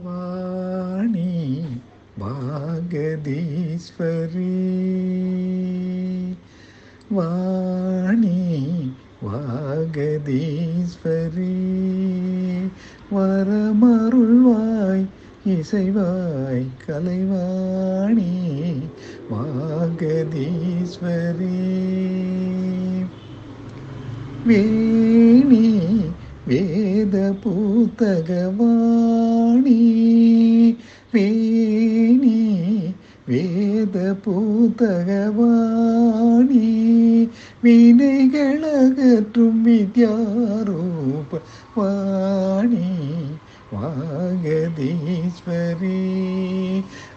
வாணி பாகதீஸ்வரி வாணி வாகதீஸ்வரி. வரமருள்வாய் இசைவாய் கலைவாணி வாகதீஸ்வரி. வேணி வேத பூத்தகவாணி வேணி வேத பூத்தகவாணி வினைகளகற்றும் வித்யாரூப வாணி வாகதீஸ்வரி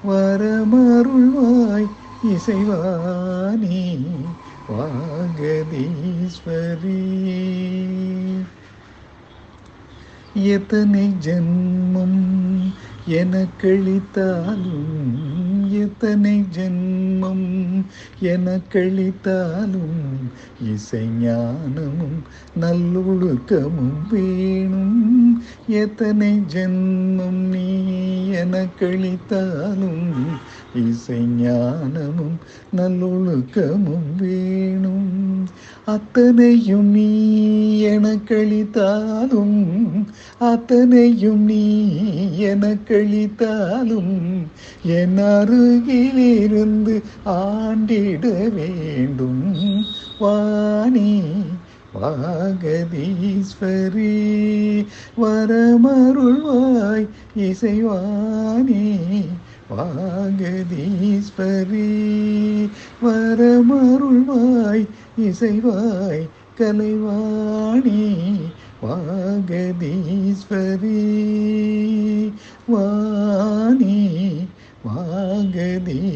வரமருள்வாய் இசைவாணி வாகதீஸ்வரி. எத்தனை ஜென்மம் எனக்களித்தாலும் எத்தனை ஜென்மம் எனக்களித்தாலும் இசைஞானமும் நல்லொழுக்கமும் வேணும். எத்தனை ஜென்மம் நீ எனக்களித்தாலும் இசைஞானமும் நல்லொழுக்கமும் வேணும். அத்தனையும் நீ எனக்களித்தாலும் அத்தனையும் நீ எனக்களித்தாலும் என் அருகிலிருந்து ஆண்டிட வேண்டும். வாணி வாகதீஸ்வரி வரமருள்வாய் இசைவாணி வாகதீஸ்வரி வரமருள்வாய் இசைவாய் கலைவாணி வாகதீஸ்வரி வாணி வாகதீஸ்வரி